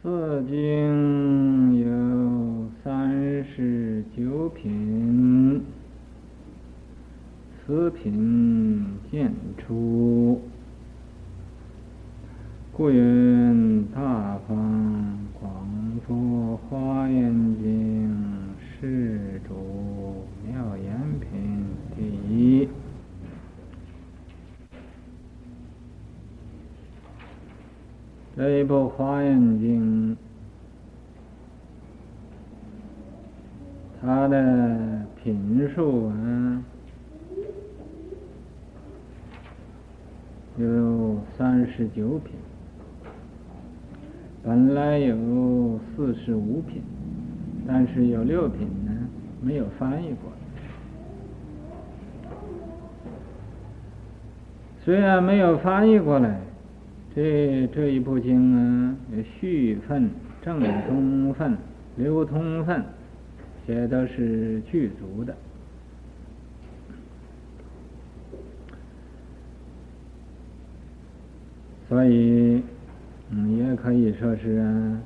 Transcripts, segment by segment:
四经有三十九品，此品渐出，故云大方广佛华严经世主妙严品第一。这一部《华严经》，它的品数啊有三十九品，本来有四十五品，但是有六品呢没有翻译过。虽然没有翻译过来。这这一部经啊，有序分、正宗分、流通分，这都是具足的，所以嗯，也可以说是啊，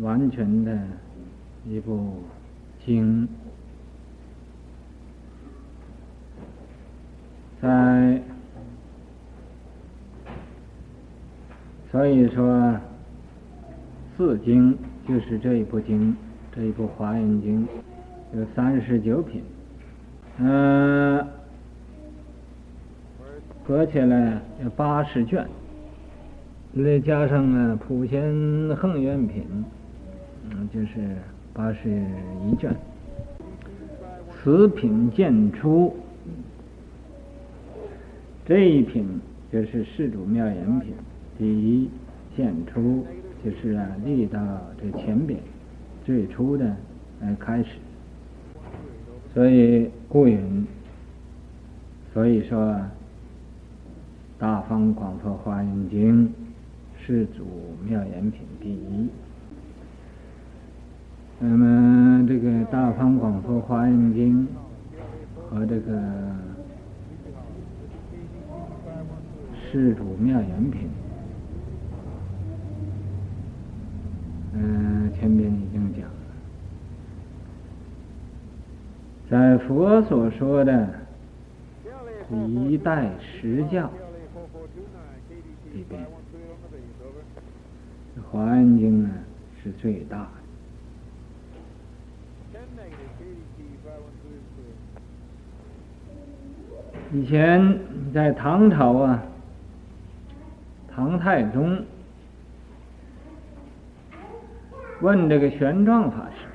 完全的一部经。在，所以说，四经就是这一部经，这一部《华严经》有三十九品，嗯、呃，合起来有八十卷，再加上啊普贤恒愿品，嗯，就是八十一卷，此品渐出。这一品就是世主妙严品，第一渐出就是啊，立到这前边最初的呃开始，所以故云，所以说大方广佛华严经世主妙严品第一。那么这个大方广佛华严经和这个。世主妙严品，嗯，前面已经讲了，在佛所说的一代十教里边，华严经呢是最大的。以前在唐朝啊。唐太宗问这个玄奘法师，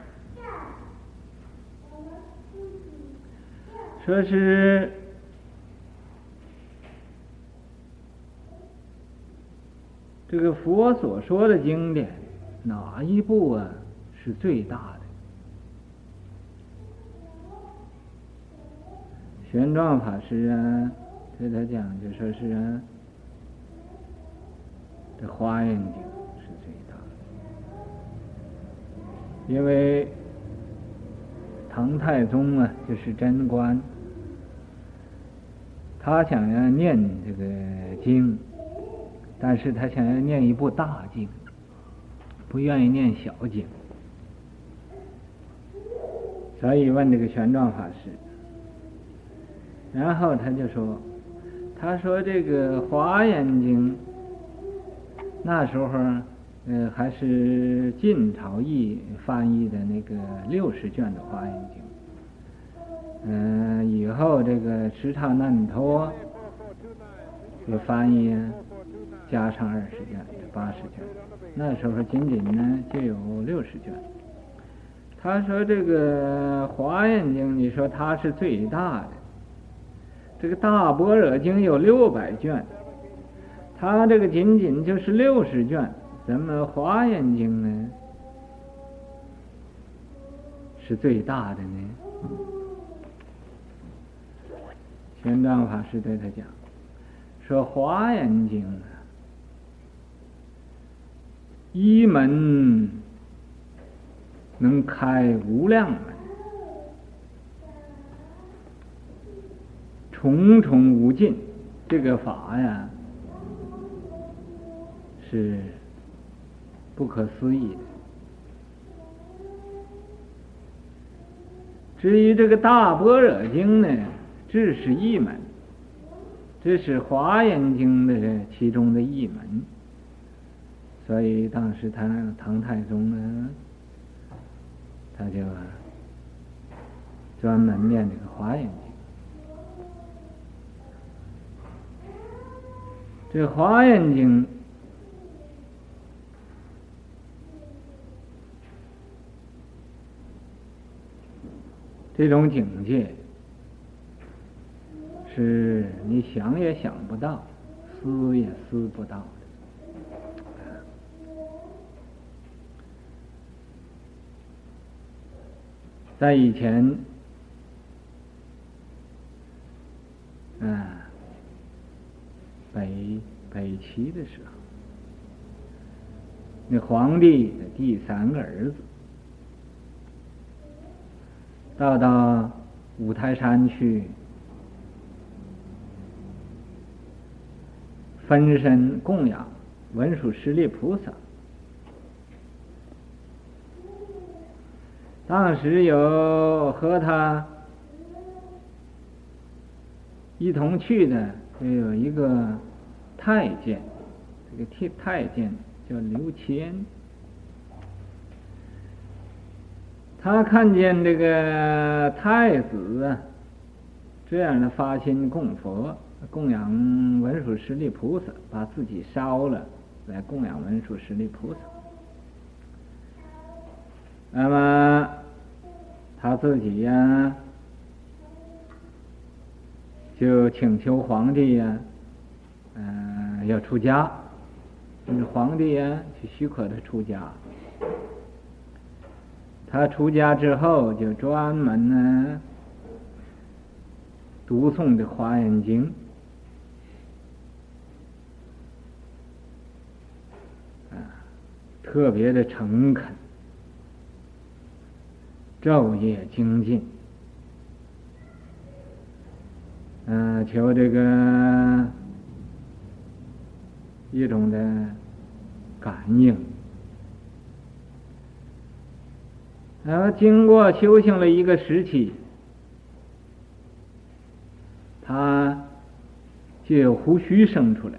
说是这个佛所说的经典哪一部啊是最大的？玄奘法师啊，对他讲就说是啊。这《华严经》是最大的，因为唐太宗啊，就是贞观，他想要念这个经，但是他想要念一部大经，不愿意念小经，所以问这个玄奘法师，然后他就说，他说这个《华严经》。那时候，呃，还是晋朝译翻译的那个六十卷的《华严经》，嗯、以后这个迟叉难陀就翻译加上二十卷，八十卷。那时候仅仅呢就有六十卷。他说这个《华严经》，你说它是最大的，这个《大般若经》有六百卷。他这个仅仅就是六十卷，咱们《华严经》呢是最大的呢。玄奘法师对他讲说，《华严经》啊，一门能开无量门，重重无尽，这个法呀。是不可思议的。至于这个大般若经呢，只是一门，这是华严经的其中的一门。所以当时他唐太宗呢，他就专门念这个华严经。这个华严经这种境界，是你想也想不到，思也思不到的。在以前，北北齐的时候，那皇帝的第三个儿子，到到五台山去，分身供养文殊师利菩萨。当时有和他一同去的，就有一个太监，这个太太监叫刘谦。他看见这个太子啊，这样的发心供佛，供养文殊师利菩萨，把自己烧了来供养文殊师利菩萨。那么他自己呀、啊，就请求皇帝呀、嗯、要出家。皇帝呀、就许可他出家。他出家之后，就专门呢读诵的《华严经》，啊，特别的诚恳。昼夜精进，嗯、呃，求这个一种的感应。然后经过修行了一个时期，他就有胡须生出来。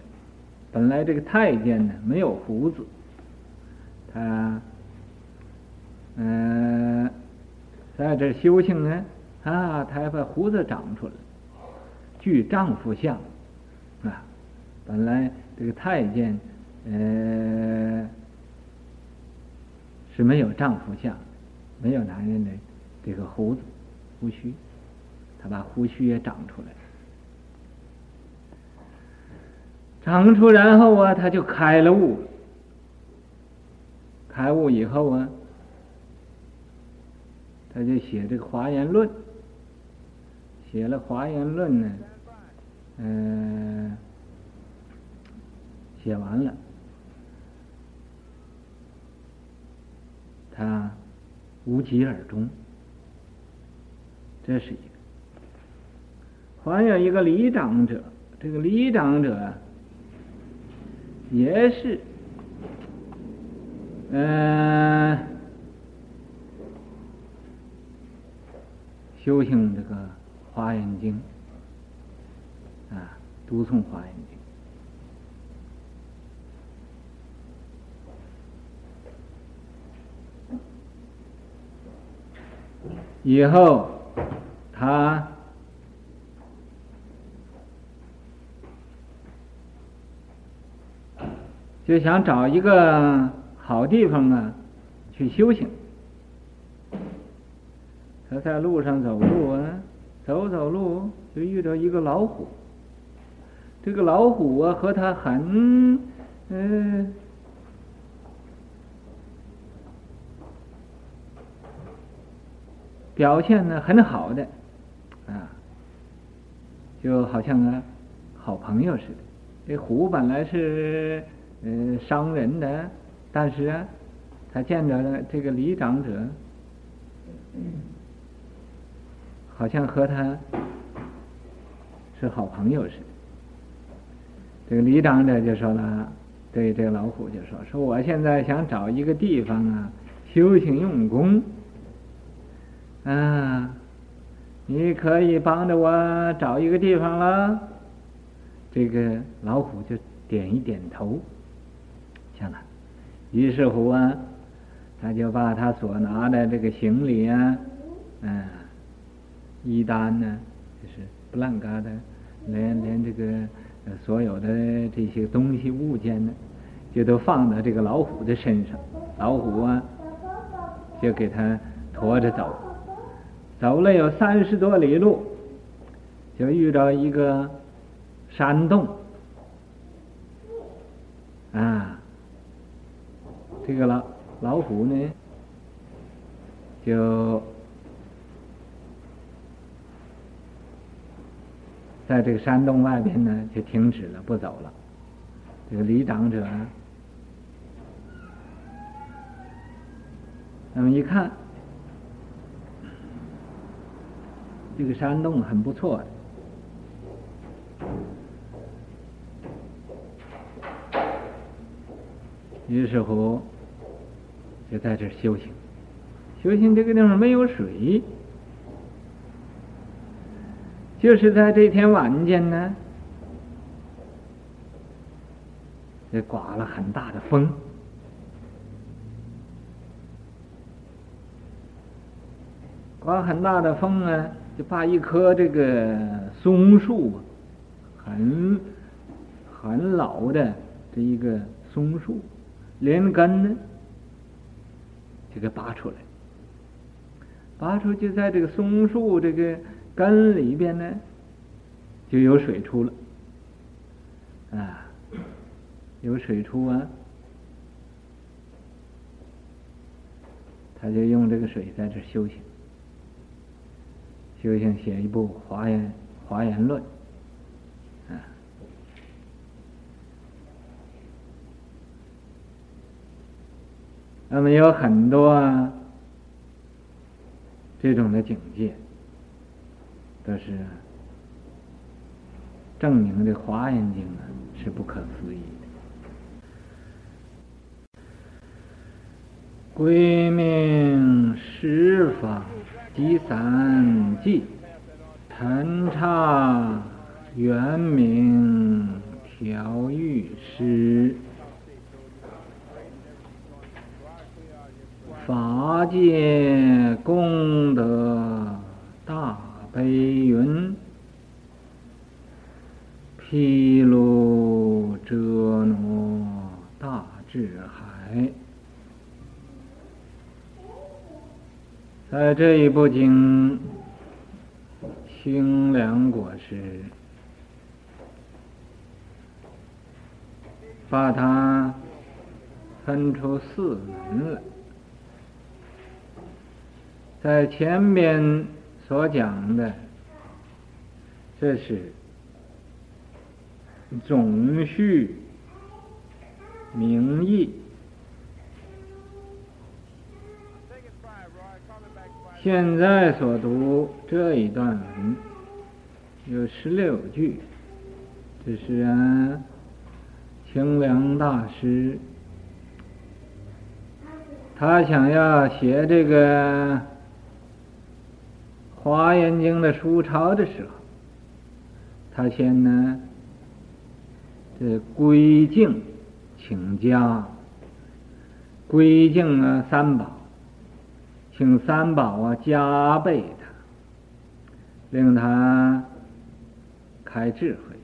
本来这个太监呢没有胡子，他，嗯、在这修行呢，啊，他还把胡子长出来，具丈夫相，啊，本来这个太监，呃，是没有丈夫相，没有男人的这个胡子、胡须，他把胡须也长出来，长出然后啊，他就开了悟，开悟以后啊。他就写这个《华严论》，写了《华严论》呢，嗯，写完了，他无疾而终。这是一个。还有一个李长者，这个李长者也是，嗯。修行这个《华严经》，啊，读诵《华严经》以后，他就想找一个好地方啊，去修行。他在路上走路啊，走走路就遇到一个老虎。这个老虎啊，和他很嗯、表现呢很好的啊，就好像啊好朋友似的。这虎本来是嗯伤人的，但是啊，他见着了这个李长者。好像和他是好朋友似的。这个李长者就说了：“对这个老虎就说：“说我现在想找一个地方啊，修行用功。啊，你可以帮着我找一个地方了。”这个老虎就点一点头，行了。于是乎啊，他就把他所拿的这个行李啊，嗯，衣单呢，就是不烂嘎的，连连这个所有的这些东西物件呢，就都放到这个老虎的身上。老虎啊，就给他驮着走，走了有三十多里路，就遇到一个。山洞，啊，这个老老虎呢，就在这个山洞外边呢，就停止了，不走了。这个李长者呢，那么一看，这个山洞很不错的。于是乎，就在这儿修行。修行这个地方没有水，就是在这天晚间呢，也刮了很大的风，刮很大的风呢，就把一棵这个松树，很很老的这一个松树。连根呢，就给拔出来，拔出就在这个松树这个根里边呢，就有水出了，啊，有水出啊，他就用这个水在这修行，修行写一部《华严华严论》。那么有很多啊这种的境界，都是证明这《华严经》啊是不可思议的。归命十法集散记，陈查圆明调御师。法界功德大悲云，毗卢遮那大智海。在这一部经，清凉果实把它分出四门来。在前面所讲的，这是总序名义。现在所读这一段文有十六句，这是啊，清凉大师他想要写这个。《华严经》的书抄的时候，他先呢，这归敬请家，归敬啊三宝，请三宝啊加倍他，令他开智慧。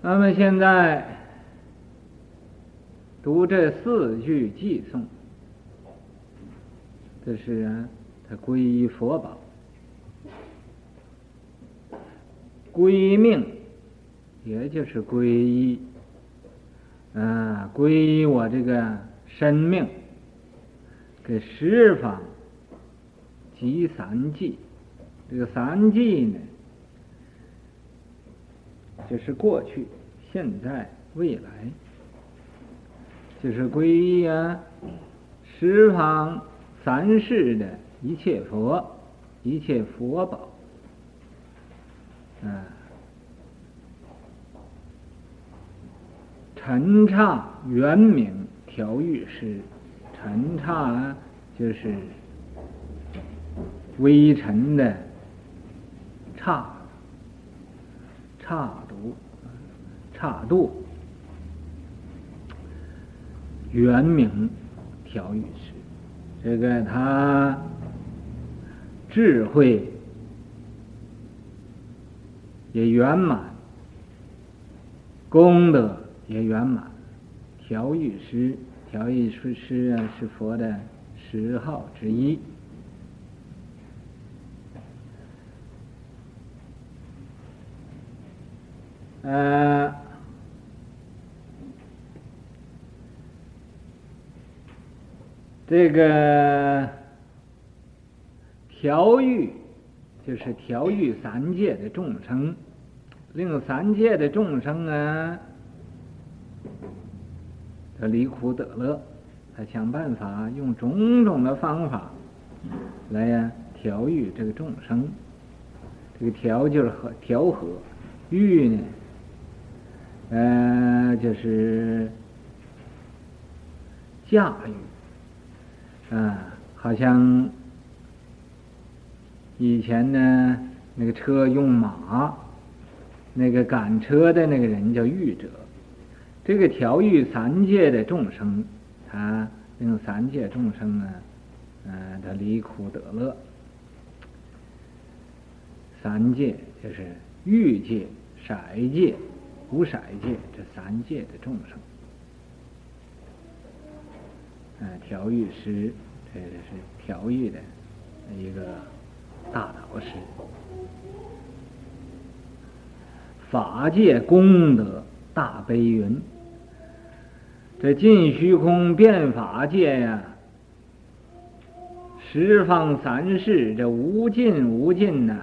那么现在读这四句偈颂，这是啊。他皈依佛宝，归命，也就是皈依，啊，皈依我这个生命，给十方集散记，这个散记呢，就是过去、现在、未来，就是皈依啊，十方三世的。一切佛，一切佛宝，嗯，陈刹原名调御师，陈刹就是微尘的刹，刹度，刹度，原名调御师，这个他智慧也圆满，功德。也圆满，调御师，调御师师啊，是佛的十号之一。呃，这个调御就是调御三界的众生，令三界的众生啊。他离苦得乐，他想办法用种种的方法来呀调御这个众生。这个调就是和调和，御呢，呃，就是驾驭啊，好像以前呢那个车用马，那个赶车的那个人叫御者。这个调御三界的众生，他令三界众生呢，嗯、呃，他离苦得乐。三界就是欲界、色界、无色界这三界的众生。嗯、调御师，这个是调御的一个大导师。法界功德大悲云。这尽虚空遍法界呀，十方三世这无尽无尽呐，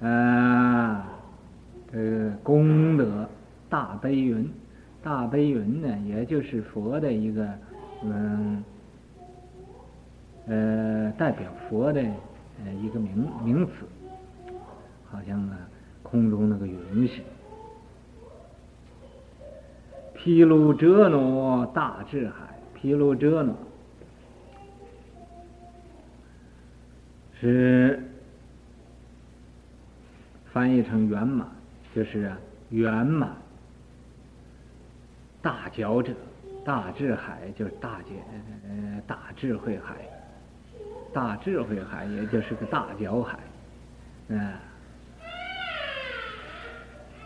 啊，这个功德大悲云，大悲云呢，也就是佛的一个嗯呃代表佛的呃一个名名词，好像啊空中那个云似的。毗卢遮那大智海，毗卢遮那是翻译成圆满，就是啊圆满大觉者，大智海就是大觉呃大智慧海，大智慧海也就是个大脚海，嗯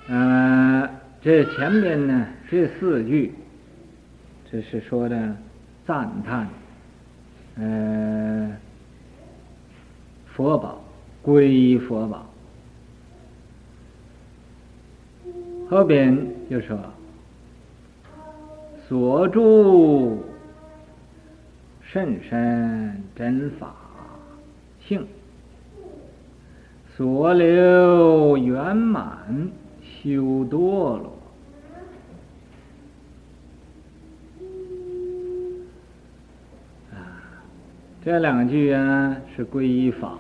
嗯。这前面呢，这四句，这是说的赞叹，呃，佛宝，皈依佛宝。后边就说，所住甚深真法性，所留圆满。修多罗啊，这两句啊是皈依法，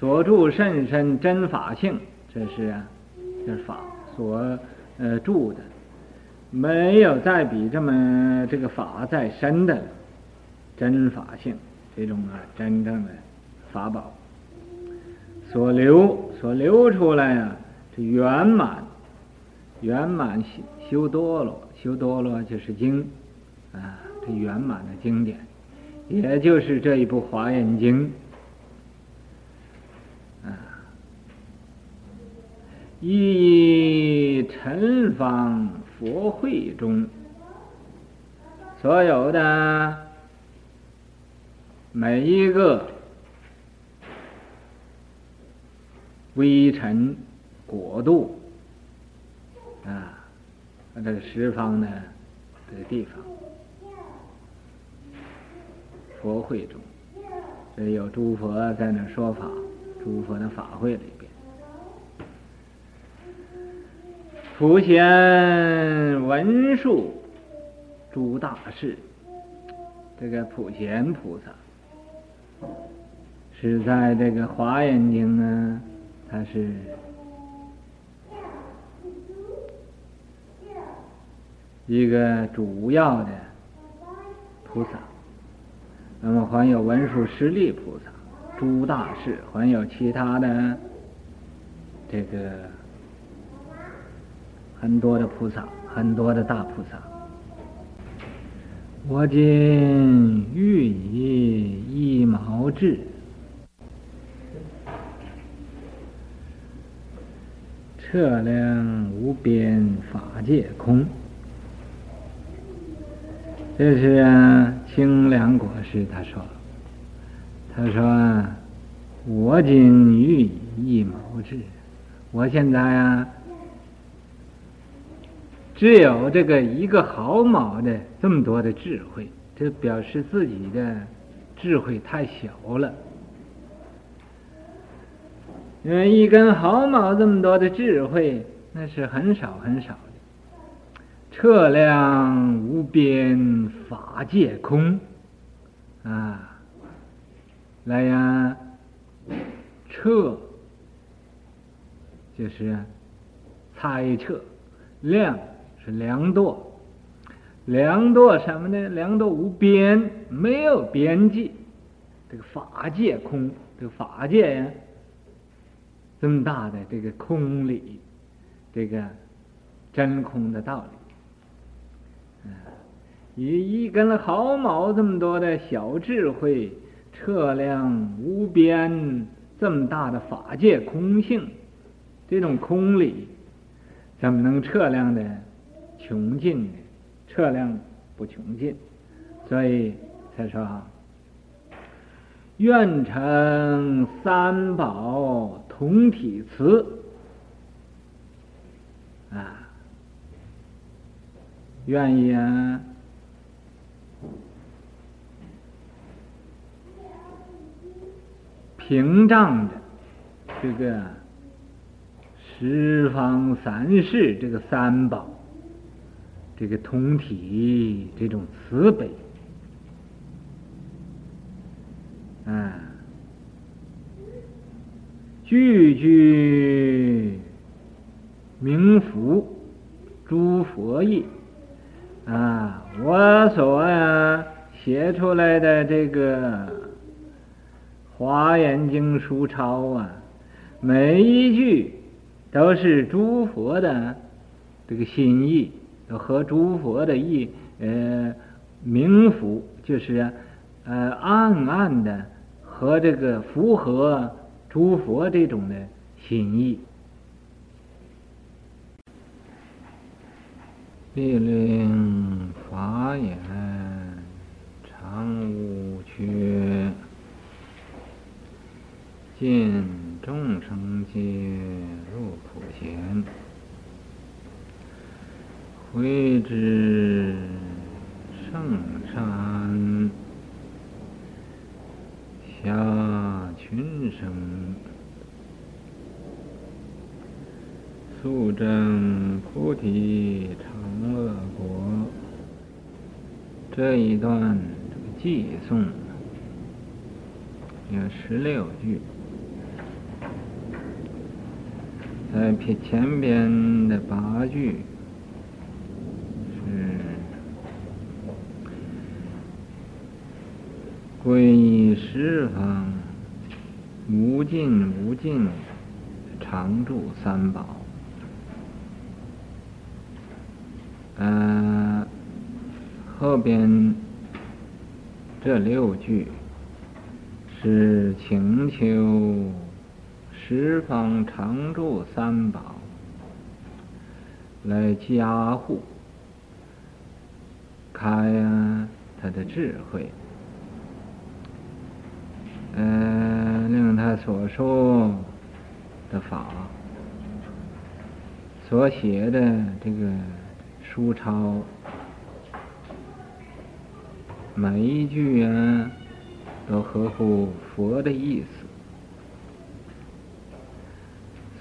所住甚深真法性，这是啊，这是法所呃住的，没有再比这么这个法再深的了真法性，这种啊真正的法宝。所流所流出来、啊，这圆满圆满修修多罗，修多罗就是经啊，这圆满的经典，也就是这一部华严经啊，一尘方佛会中所有的每一个。微尘国度啊，这个十方的这个地方，佛会中，这有诸佛在那说法，诸佛的法会里边，普贤文殊诸大士，这个普贤菩萨是在这个华严经呢。他是一个主要的菩萨。那么还有文殊师利菩萨、诸大士，还有其他的这个很多的菩萨，很多的大菩萨。我今欲以一毛智，测量无边法界空。这是啊，清凉国师他说，他说，我今欲以一毛智，我现在啊。只有这个一个毫毛的这么多的智慧，这表示自己的智慧太小了。因为一根毫毛这么多的智慧，那是很少很少的。测量无边法界空，啊，来呀，测就是猜测量。是量度，量度什么呢？量度无边，没有边际。这个法界空，这个法界呀，这么大的这个空理，这个真空的道理，以一根毫毛这么多的小智慧，测量无边这么大的法界空性，这种空理，怎么能测量的？穷尽的测量不穷尽，所以才说愿成三宝同体慈啊，愿意啊，屏障的这个十方三世这个三宝。这个通体，这种慈悲，啊，句句名福诸佛意，啊，我所啊写出来的这个《华严经》书抄啊，每一句都是诸佛的这个心意。和诸佛的意，呃，名符就是，呃，暗暗的和这个符合诸佛这种的心意。必令法眼常无缺，见众生皆入普贤。慧知圣山下群生，速证菩提常乐国。这一段这个偈颂有十六句，在前边的八句。皈依十方无尽无尽常住三宝。呃，后边这六句是请求十方常住三宝来加护开他的智慧。呃，令他所说的法，所写的这个书抄，每一句啊，都合乎佛的意思。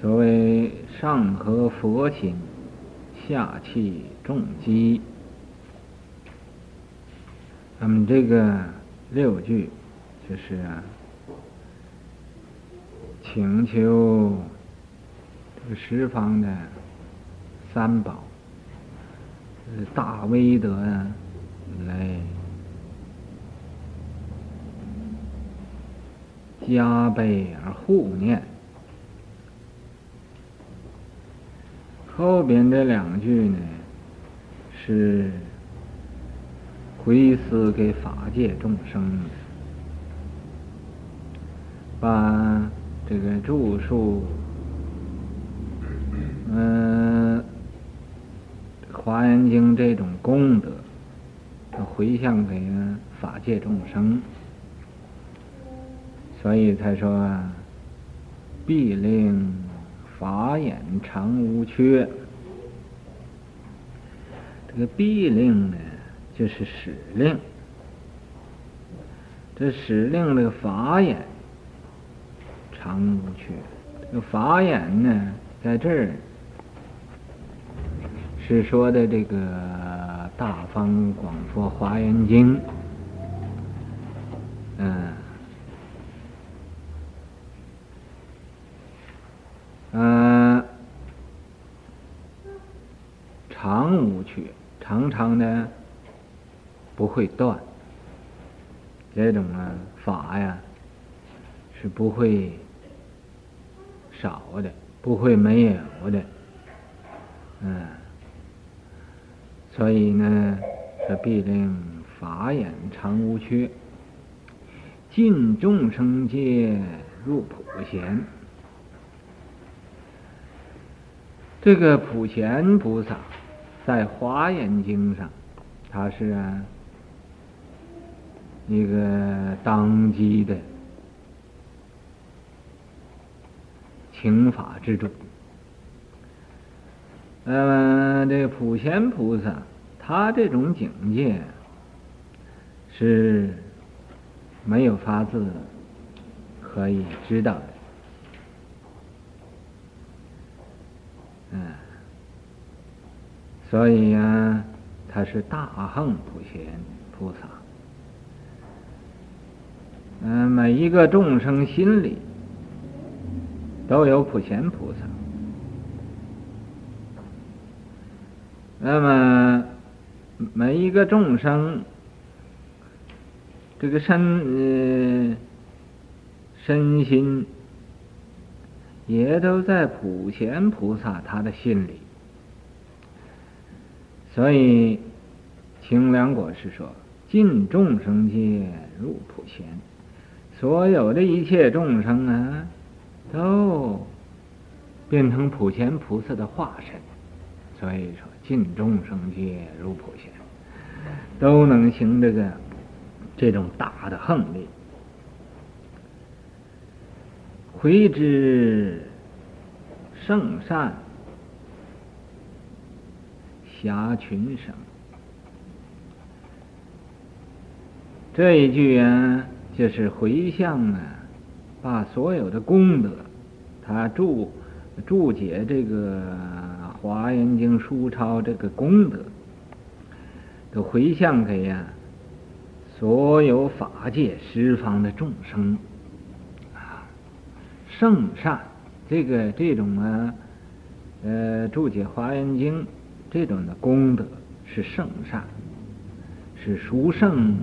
所谓上合佛心，下契众机。那么这个六句就是啊。请求这个十方的三宝大威德呀，来加倍而护念。后边这两句呢，是回思给法界众生的，把这个著述，嗯，《华严经》这种功德，回向给法界众生，所以才说必令。法眼常无缺，这个必令呢，就是使令。这使令这个法眼常无缺，这个法眼呢，在这儿是说的这个《大方广佛华严经》。嗯。嗯，常无缺，常常呢不会断。这种啊法呀，是不会少的，不会没有的。嗯，所以呢，这必令法眼常无缺，尽众生界入普贤。这个普贤菩萨在《华严经》上，他是啊一个当机的情法之中。那么这个普贤菩萨，他这种境界是没有法子可以知道的。嗯，所以呀、啊，他是大横普贤菩萨。嗯，每一个众生心里都有普贤菩萨。那么每一个众生，这个身呃身心。也都在普贤菩萨他的心里，所以清凉果是说：“尽众生界入普贤，所有的一切众生啊，都变成普贤菩萨的化身。所以说，尽众生界如普贤，都能行这个这种大的横力。”回之圣善侠群生，这一句啊，就是回向啊，把所有的功德，他注注解这个《华严经》书钞这个功德，都回向给呀、所有法界十方的众生啊。圣善，这个这种啊，呃，注解《华严经》这种的功德是圣善，是殊胜，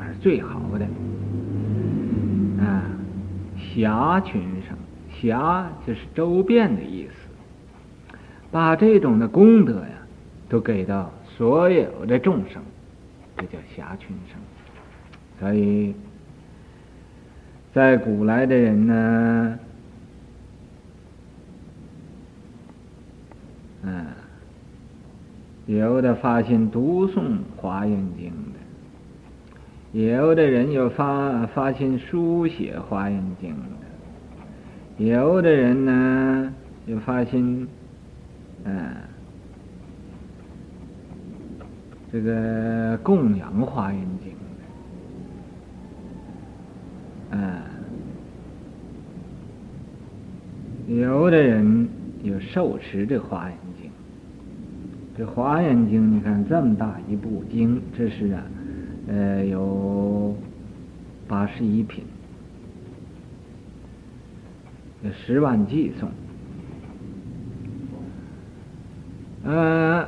是最好的。啊，侠群侠，就是周遍的意思，把这种的功德呀，都给到所有的众生，这叫侠群生。所以。在古来的人呢，嗯，有的发心读诵《华严经》的，有的人又发发心书写《华严经》的，有的人呢就发心，嗯，这个供养《华严经》。嗯，有的人有受持这《华严经》，这《华严经》你看这么大一部经，这是啊，呃，有八十一品，十万偈颂。呃，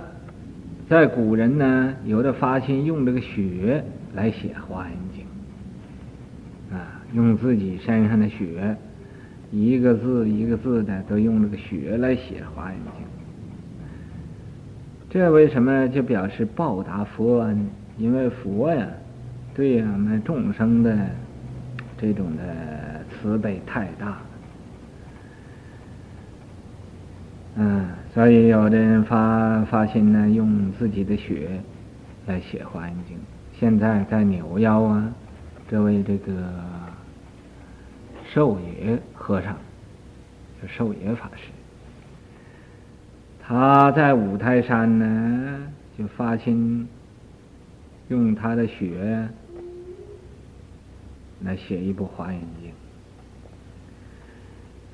在古人呢，有的发心用这个血来写《华严经》，啊，用自己身上的血，一个字一个字的都用这个血来写《华严经》。这为什么就表示报答佛恩？因为佛呀，对我们众生的这种的慈悲太大。嗯，所以有的人发发心呢，用自己的血来写《华严经》。现在在扭腰啊，这位这个寿爷和尚，就寿爷法师。他在五台山呢，就发心用他的血来写一部《华严经》，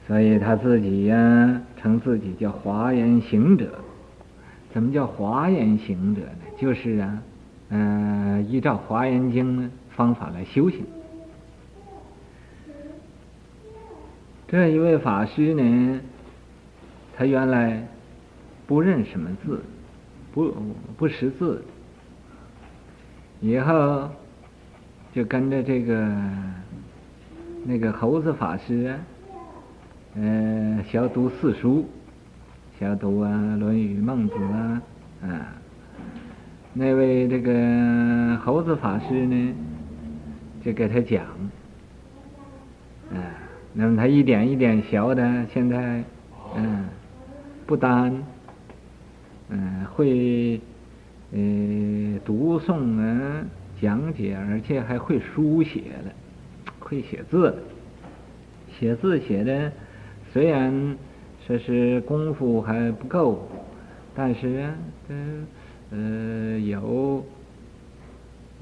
所以他自己呀，称自己叫华严行者。怎么叫华严行者呢？就是啊，嗯、呃，依照《华严经》呢方法来修行。这一位法师呢，他原来。不认什么字，不不识字，以后就跟着这个那个猴子法师，呃，小读四书，小读啊《论语》《孟子》啊，啊，那位这个猴子法师呢，就给他讲，啊，那么他一点一点学的，现在嗯，不单。嗯，会，呃，读诵啊，讲解，而且还会书写了，会写字了，写字写的，虽然说是功夫还不够，但是啊，嗯，呃，有，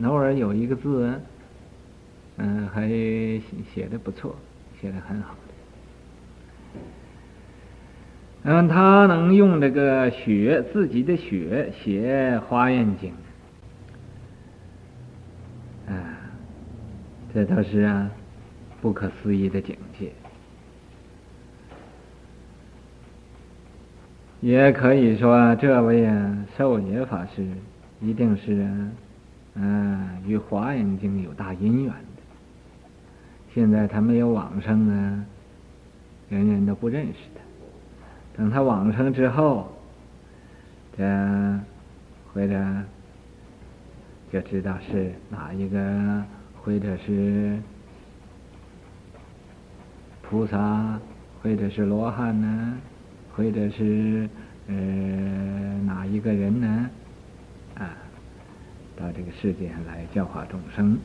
偶尔有一个字，嗯，还写的不错，写的很好。嗯，他能用这个血，自己的血写《华严经》，啊，这倒是啊，不可思议的景界。也可以说，这位啊，寿爷法师一定是嗯，与《华严经》有大因缘的。现在他没有往生呢，人人都不认识他。等他往生之后，这或者就知道是哪一个，或者是菩萨，或者是罗汉呢，或者是呃哪一个人呢？啊，到这个世界上来教化众生，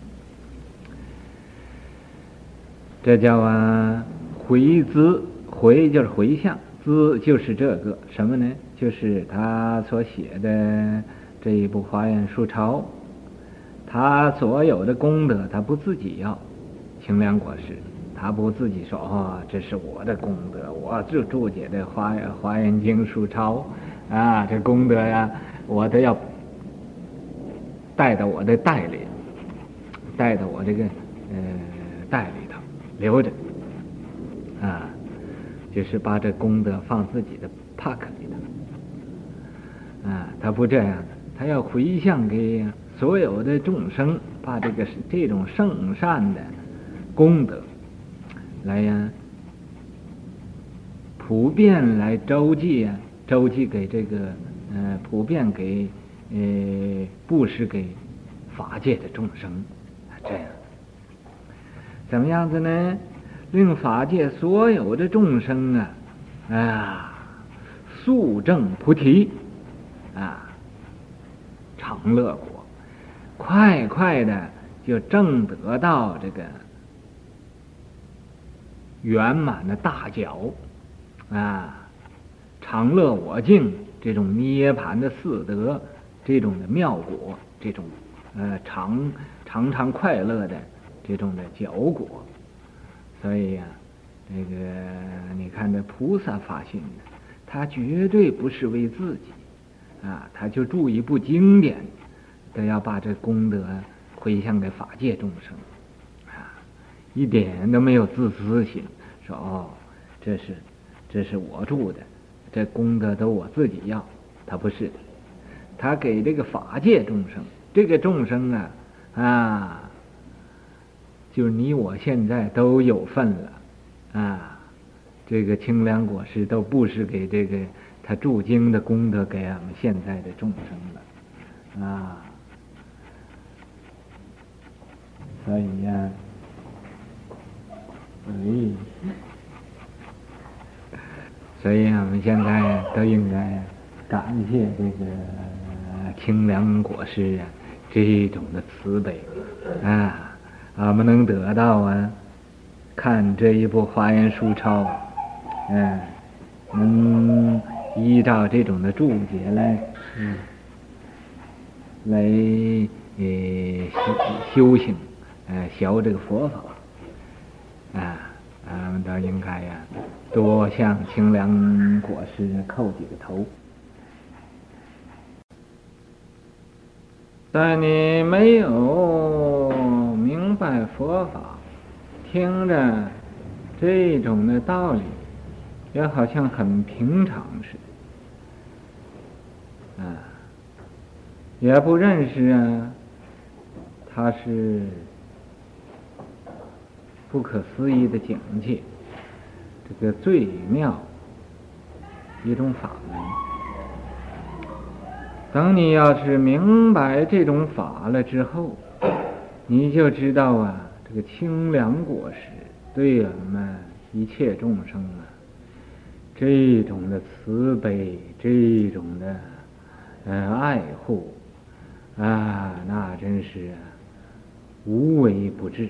这叫啊回资，回就是回向。资就是这个什么呢？就是他所写的这一部《华严书钞》，他所有的功德，他不自己要，清凉果实，他不自己说哦，这是我的功德，我就注解的《华华严经书抄》，啊，这功德呀，我都要带到我的袋里，带到我这个呃袋里头留着，啊。就是把这功德放自己的帕克里头，啊，他不这样的，他要回向给所有的众生，把这个这种圣善的功德来呀，普遍来周济啊，周济给这个呃，普遍给呃布施给法界的众生，这样，怎么样子呢？令法界所有的众生啊，啊，速证菩提，啊，成乐果，快快的就证得到这个圆满的大觉，啊，常乐我净这种涅槃的四德，这种的妙果，这种呃常常常快乐的这种的觉果。所以呀、啊，这个你看这菩萨发心的，他绝对不是为自己，啊，他就注一部经典，都要把这功德回向给法界众生，啊，一点都没有自私心，说哦，这是这是我住的，这功德都我自己要，他不是的，他给这个法界众生，这个众生啊啊，就是你我现在都有份了啊，这个清凉果实都布施给这个他注经的功德给俺们现在的众生了啊，所以呀，哎。所以我们现在都应该感谢这个清凉果实啊，这种的慈悲啊，我们能得到啊，看这一部《华严书钞》，嗯，能依照这种的注解来，嗯，来呃修修行，呃，学这个佛法，啊。我们都应该呀，多向清凉果实叩几个头。在你没有明白佛法，听着这种的道理，也好像很平常似的，啊，也不认识啊，他是。不可思议的境界，这个最妙一种法门。等你要是明白这种法了之后，你就知道啊，这个清凉果实对我们一切众生啊，这种的慈悲，这种的呃爱护啊，那真是，无微不至。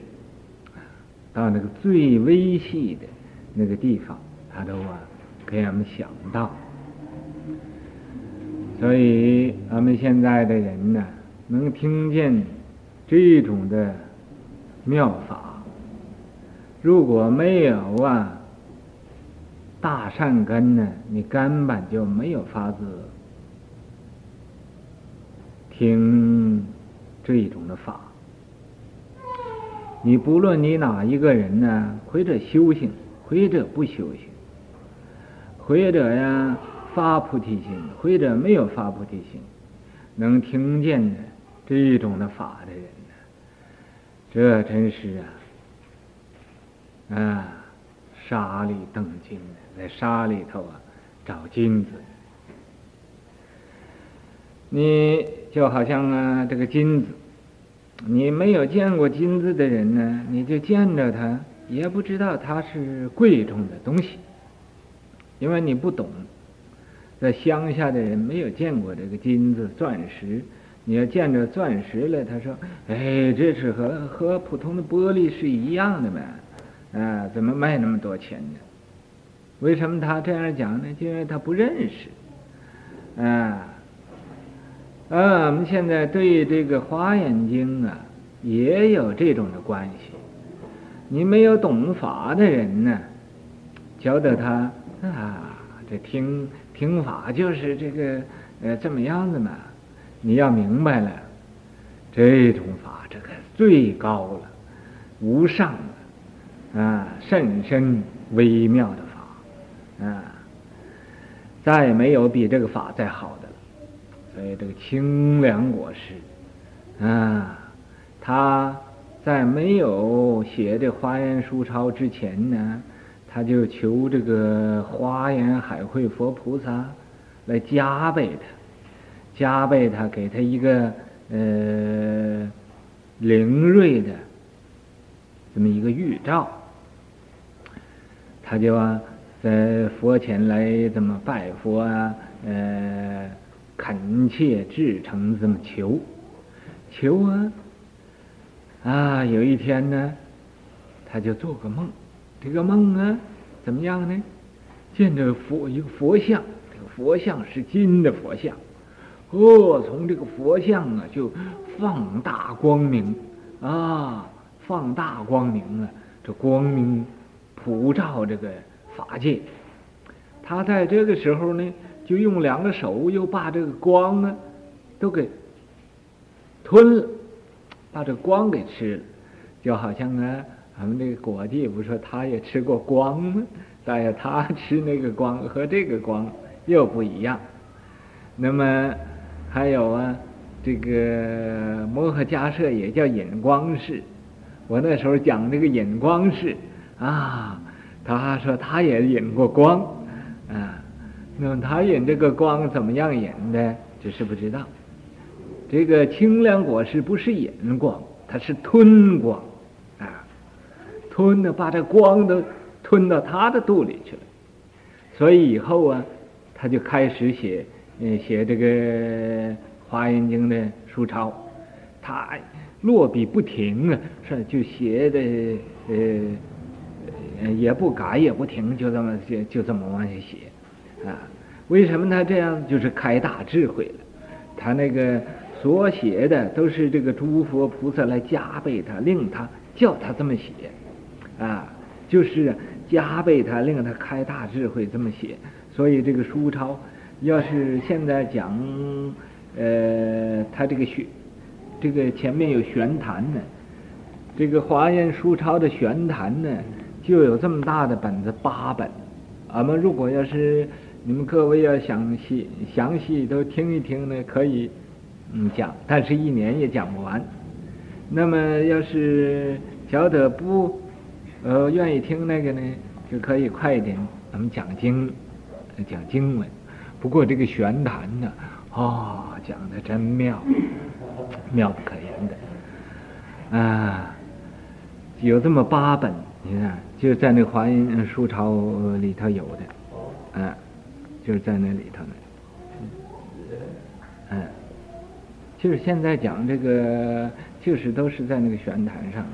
到那个最微细的那个地方，他都啊给俺们想到。所以俺们现在的人呢，能听见这种的妙法，如果没有啊大善根呢，你根本就没有法子听这种的法。你不论你哪一个人呢，或者修行，或者不修行，或者呀发菩提心，或者没有发菩提心，能听见的这种的法的人呢，这真是啊，啊，沙里瞪金，在沙里头啊找金子。你就好像啊这个金子。你没有见过金子的人呢，你就见着它，也不知道它是贵重的东西，因为你不懂。在乡下的人没有见过这个金子、钻石，你要见着钻石了，他说：“哎，这是和和普通的玻璃是一样的嘛，啊，怎么卖那么多钱呢？”为什么他这样讲呢？就因为他不认识，啊。啊，我们现在对这个《华严经》啊，也有这种的关系。你没有懂法的人呢，觉得他啊，这听听法就是这个呃这么样子嘛。你要明白了，这种法这个最高了，无上的啊，甚深微妙的法啊，再没有比这个法再好的。所以这个清凉果实，啊，他在没有写这《华严书钞》之前呢，他就求这个华严海会佛菩萨来加倍他，加倍他，给他一个呃灵锐的这么一个预兆，他就啊在佛前来这么拜佛啊，呃。恳切至诚这么求，求啊啊！有一天呢，他就做个梦，这个梦啊怎么样呢？见着佛一个佛像，这个佛像是金的佛像，哦，从这个佛像啊就放大光明啊，放大光明啊，这光明普照这个法界。他在这个时候呢。就用两个手又把这个光呢，都给吞了，把这光给吃了，就好像啊，咱们这个果地不说他也吃过光吗？但是他吃那个光和这个光又不一样。那么还有啊，这个摩诃迦叶也叫引光式。我那时候讲这个引光式啊，他说他也引过光。那么他引这个光怎么样引的？只是不知道。这个清凉果实不是引光，它是吞光啊，吞的把这光都吞到他的肚里去了。所以以后啊，他就开始写，嗯，写这个《华严经》的书抄，他落笔不停啊，是就写的呃，也不改也不停，就这么就就这么往下写。啊，为什么他这样？就是开大智慧了。他那个所写的都是这个诸佛菩萨来加倍他，令他叫他这么写，啊，就是加倍他，令他开大智慧这么写。所以这个书抄，要是现在讲，呃，他这个学，这个前面有玄坛呢，这个华严书抄的玄坛呢，就有这么大的本子八本。俺们如果要是你们各位要详细详细都听一听呢，可以嗯讲，但是一年也讲不完。那么要是晓得不呃愿意听那个呢，就可以快一点。咱们讲经讲经文，不过这个玄坛呢，哦，讲的真妙，妙不可言的啊！有这么八本，你看就在那华严书朝里头有的，啊。就是在那里头呢，嗯，就是现在讲这个，就是都是在那个玄坛上。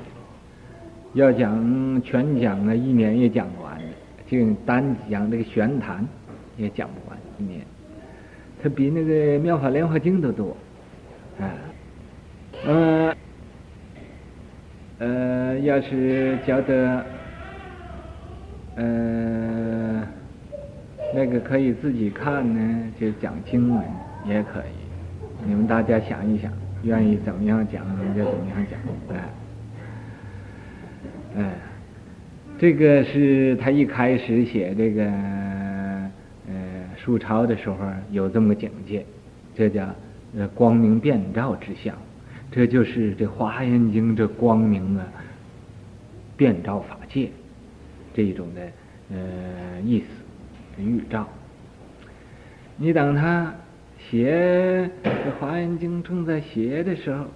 要讲全讲了一年也讲不完的，就单讲这个玄坛也讲不完一年。它比那个《妙法莲华经》都多，啊，呃，呃，要是觉得，呃。那个可以自己看呢，就讲经文也可以。你们大家想一想，愿意怎么样讲，你们就怎么样讲。哎，哎，这个是他一开始写这个呃书抄的时候有这么个境界，这叫呃光明遍照之相，这就是这华严经这光明啊，遍照法界这一种的呃意思。预兆。你等他写这《华严经》正在写的时候，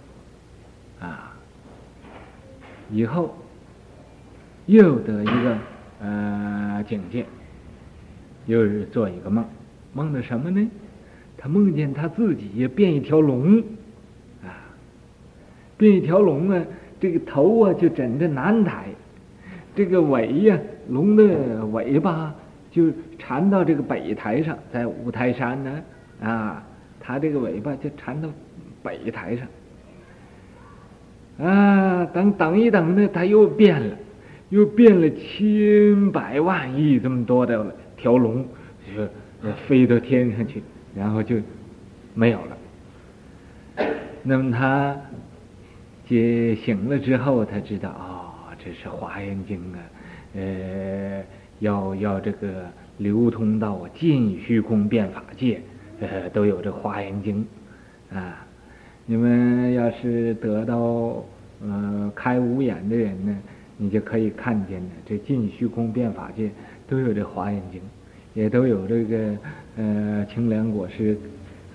啊，以后又得一个呃境界，又是做一个梦，梦的什么呢？他梦见他自己变一条龙，啊，变一条龙啊，这个头啊就枕着南台，这个尾呀，龙的尾巴。就缠到这个北台上，在五台山呢，啊，它这个尾巴就缠到北台上，啊，等等一等呢，它又变了，又变了千百万亿这么多的条龙，就飞到天上去，然后就没有了。那么他觉醒了之后，他知道哦，这是华严经啊，呃。要要这个流通到尽虚空遍法界，呃，都有这华严经，啊，你们要是得到呃开五眼的人呢，你就可以看见呢，这尽虚空遍法界都有这华严经，也都有这个呃清凉果实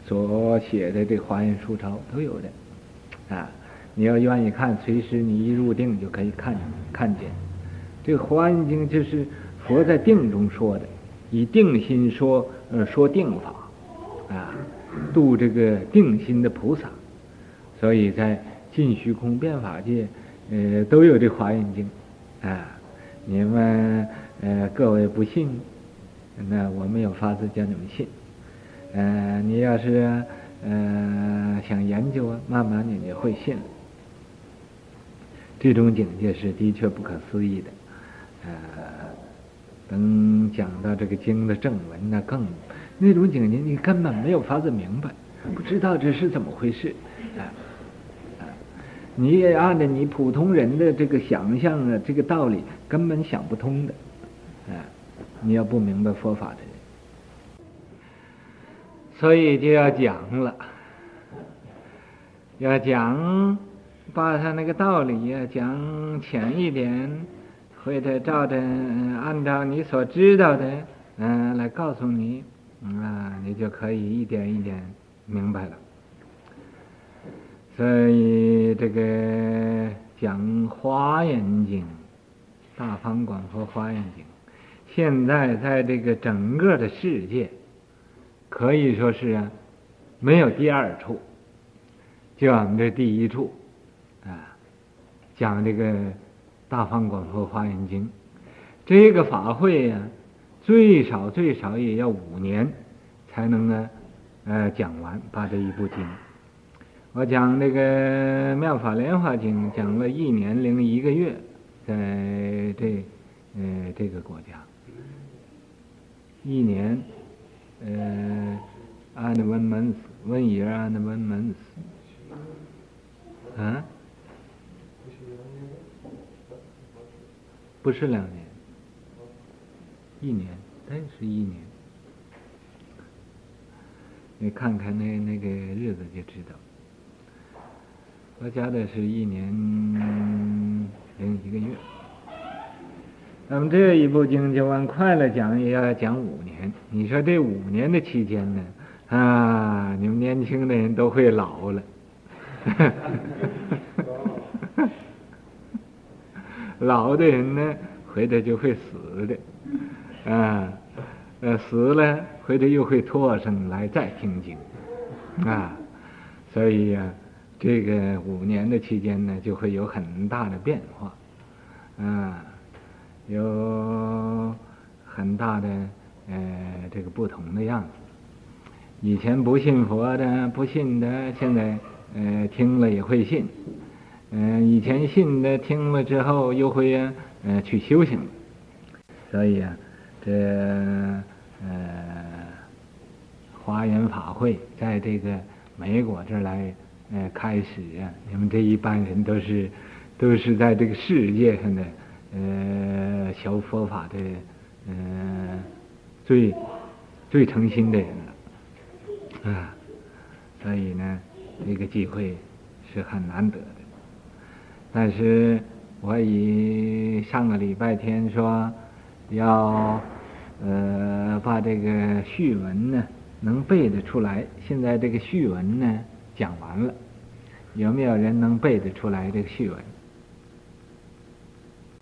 所写的这华严书抄都有的，啊，你要愿意看，随时你一入定就可以看看见，这华严经就是。佛在定中说的，以定心说，呃，说定法，啊，度这个定心的菩萨，所以在尽虚空遍法界，呃，都有这华严经，啊，你们呃各位不信，那我没有法子叫你们信，呃，你要是呃想研究啊，慢慢你就会信了。这种境界是的确不可思议的，呃。等讲到这个经的正文，那更那种境界，你根本没有法子明白，不知道这是怎么回事，啊啊！你也按照你普通人的这个想象啊，这个道理根本想不通的，啊！你要不明白佛法的人，所以就要讲了，要讲，把他那个道理要讲浅一点，或者照着按照你所知道的，嗯，来告诉你，啊，你就可以一点一点明白了。所以这个讲《华严经》，《大方广佛华严经》，现在在这个整个的世界，可以说是啊，没有第二处，就我们这第一处，啊，讲这个《大方广佛华严经》，这个法会呀、啊，最少最少也要五年才能呢，呃，讲完把这一部经。我讲那个《妙法莲华经》，讲了一年零一个月，在这呃这个国家，一年呃，and one month，one year and one month，啊？不是两年，一年，但是一年，你看看那那个日子就知道。我讲的是一年零一个月，那么这一部经就按快了讲，也要讲五年。你说这五年的期间呢？啊，你们年轻的人都会老了，老的人呢，回头就会死的，啊，呃，死了回头又会托生来再听经，啊，所以呀、这个五年的期间呢，就会有很大的变化，啊，有很大的呃这个不同的样子。以前不信佛的、不信的，现在呃听了也会信。嗯、以前信的听了之后又会呃去修行。所以啊，这呃华严法会在这个美国这儿来。呃，开始啊，你们这一般人都是，都是在这个世界上的，呃，学佛法的，呃，最最诚心的人了，啊，所以呢，这个机会是很难得。但是我以上个礼拜天说，要呃把这个序文呢能背得出来，现在这个序文呢。讲完了，有没有人能背得出来这个序文？